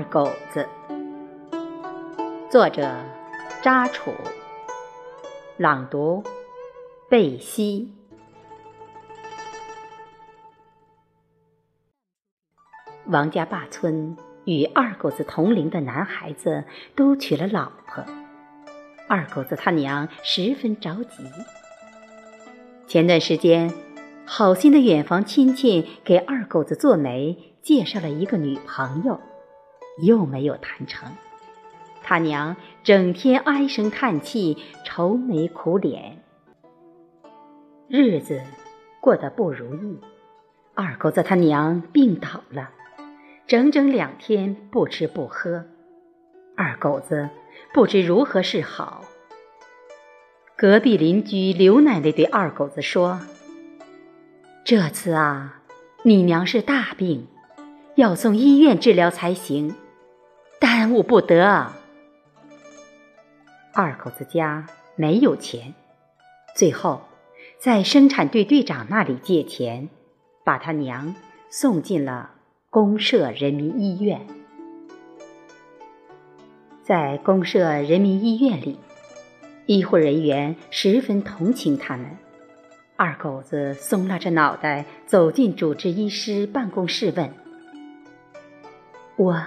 二狗子》，作者扎楚，朗读贝西。王家坝村与二狗子同龄的男孩子都娶了老婆，二狗子他娘十分着急。前段时间，好心的远房亲戚给二狗子做媒介绍了一个女朋友，又没有谈成，他娘整天唉声叹气、愁眉苦脸，日子过得不如意。二狗子他娘病倒了。整整两天不吃不喝，二狗子不知如何是好。隔壁邻居刘奶奶对二狗子说：“这次啊，你娘是大病，要送医院治疗才行，耽误不得。”二狗子家没有钱，最后在生产队队长那里借钱，把他娘送进了。公社人民医院，在公社人民医院里，医护人员十分同情他们。二狗子松拉着脑袋走进主治医师办公室，问：“我，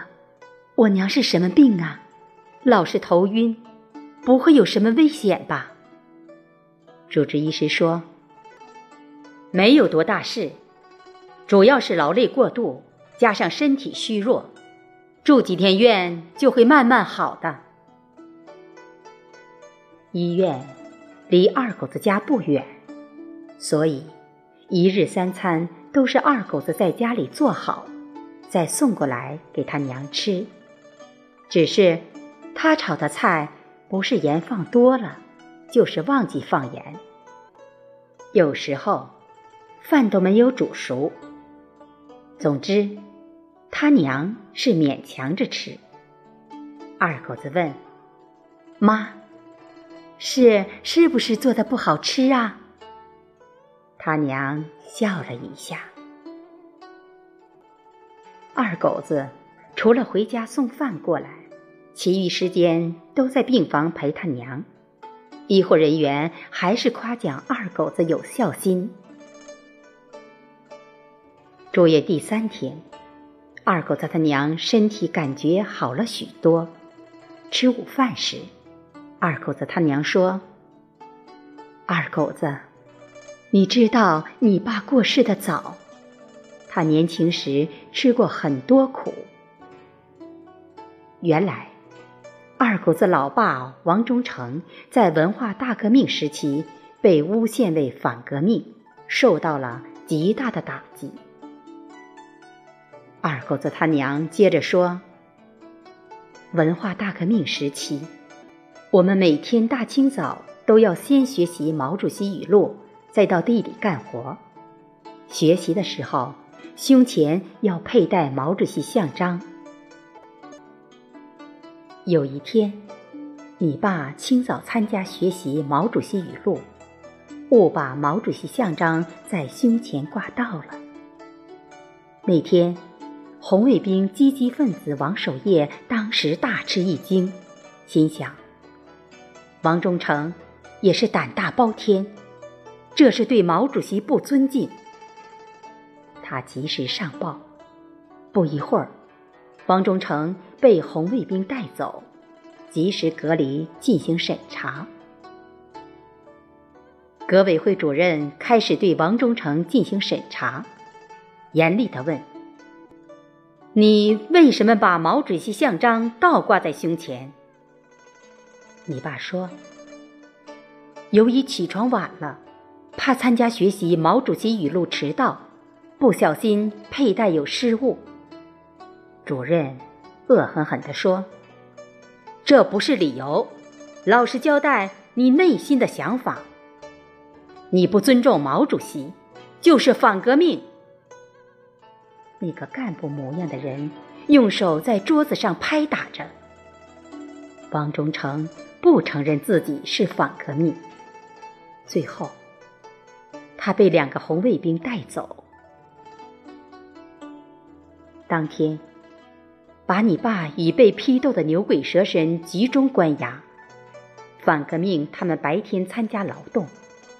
我娘是什么病啊？老是头晕，不会有什么危险吧？”主治医师说：“没有多大事，主要是劳累过度。”加上身体虚弱，住几天院就会慢慢好的。医院离二狗子家不远，所以一日三餐都是二狗子在家里做好，再送过来给他娘吃。只是他炒的菜不是盐放多了，就是忘记放盐。有时候饭都没有煮熟。总之，他娘是勉强着吃。二狗子问：“妈，是是不是做的不好吃啊？”他娘笑了一下。二狗子除了回家送饭过来，其余时间都在病房陪他娘。医护人员还是夸奖二狗子有孝心。住院第三天，二狗子他娘身体感觉好了许多。吃午饭时，二狗子他娘说：“二狗子，你知道你爸过世的早，他年轻时吃过很多苦。原来，二狗子老爸王忠诚在文化大革命时期被诬陷为反革命，受到了极大的打击。”二狗子他娘接着说：“文化大革命时期，我们每天大清早都要先学习毛主席语录，再到地里干活。学习的时候，胸前要佩戴毛主席像章。有一天，你爸清早参加学习毛主席语录，误把毛主席像章在胸前挂倒了。那天。”红卫兵积极分子王守业当时大吃一惊，心想：王忠诚也是胆大包天，这是对毛主席不尊敬。他及时上报，不一会儿，王忠诚被红卫兵带走，及时隔离进行审查。革委会主任开始对王忠诚进行审查，严厉地问。你为什么把毛主席像章倒挂在胸前？你爸说，由于起床晚了，怕参加学习毛主席语录迟到，不小心佩戴有失误。主任恶狠狠地说：“这不是理由，老实交代你内心的想法。你不尊重毛主席，就是反革命。”那个干部模样的人用手在桌子上拍打着。王忠诚不承认自己是反革命。最后，他被两个红卫兵带走。当天，把你爸已被批斗的牛鬼蛇神集中关押，反革命他们白天参加劳动，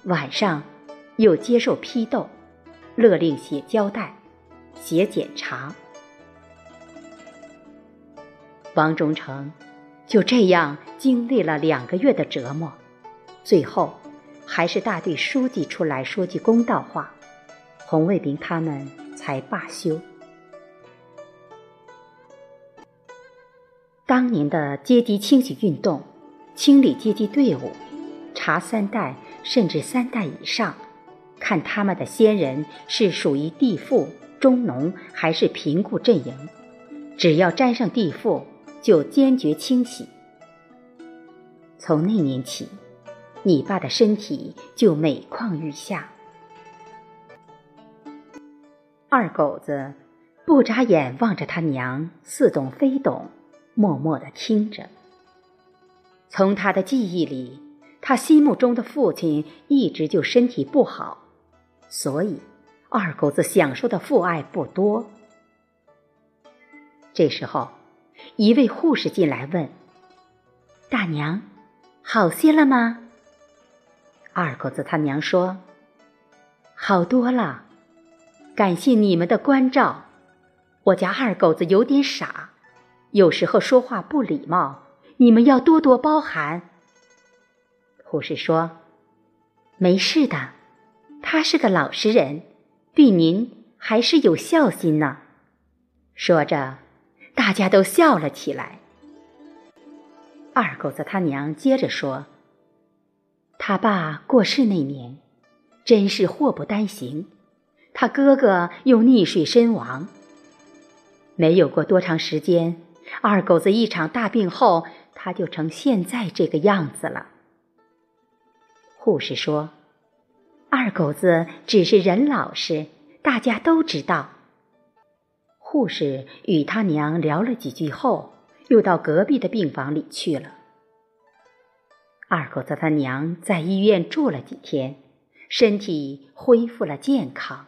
晚上又接受批斗，勒令写交代、写检查。王忠诚就这样经历了两个月的折磨，最后还是大队书记出来说句公道话，红卫兵他们才罢休。当年的阶级清洗运动，清理阶级队伍，查三代甚至三代以上，看他们的先人是属于地富、中农还是贫苦阵营，只要沾上地富。就坚决清洗。从那年起，你爸的身体就每况愈下。二狗子不眨眼望着他娘，似懂非懂，默默的听着。从他的记忆里，他心目中的父亲一直就身体不好，所以二狗子享受的父爱不多。这时候。一位护士进来问：“大娘，好些了吗？”二狗子他娘说：“好多了，感谢你们的关照。我家二狗子有点傻，有时候说话不礼貌，你们要多多包涵。”护士说：“没事的，他是个老实人，对您还是有孝心呢。”说着。大家都笑了起来。二狗子他娘接着说：“他爸过世那年，真是祸不单行，他哥哥又溺水身亡。没有过多长时间，二狗子一场大病后，他就成现在这个样子了。”护士说：“二狗子只是人老实，大家都知道。”护士与他娘聊了几句后，又到隔壁的病房里去了。二狗子他娘在医院住了几天，身体恢复了健康。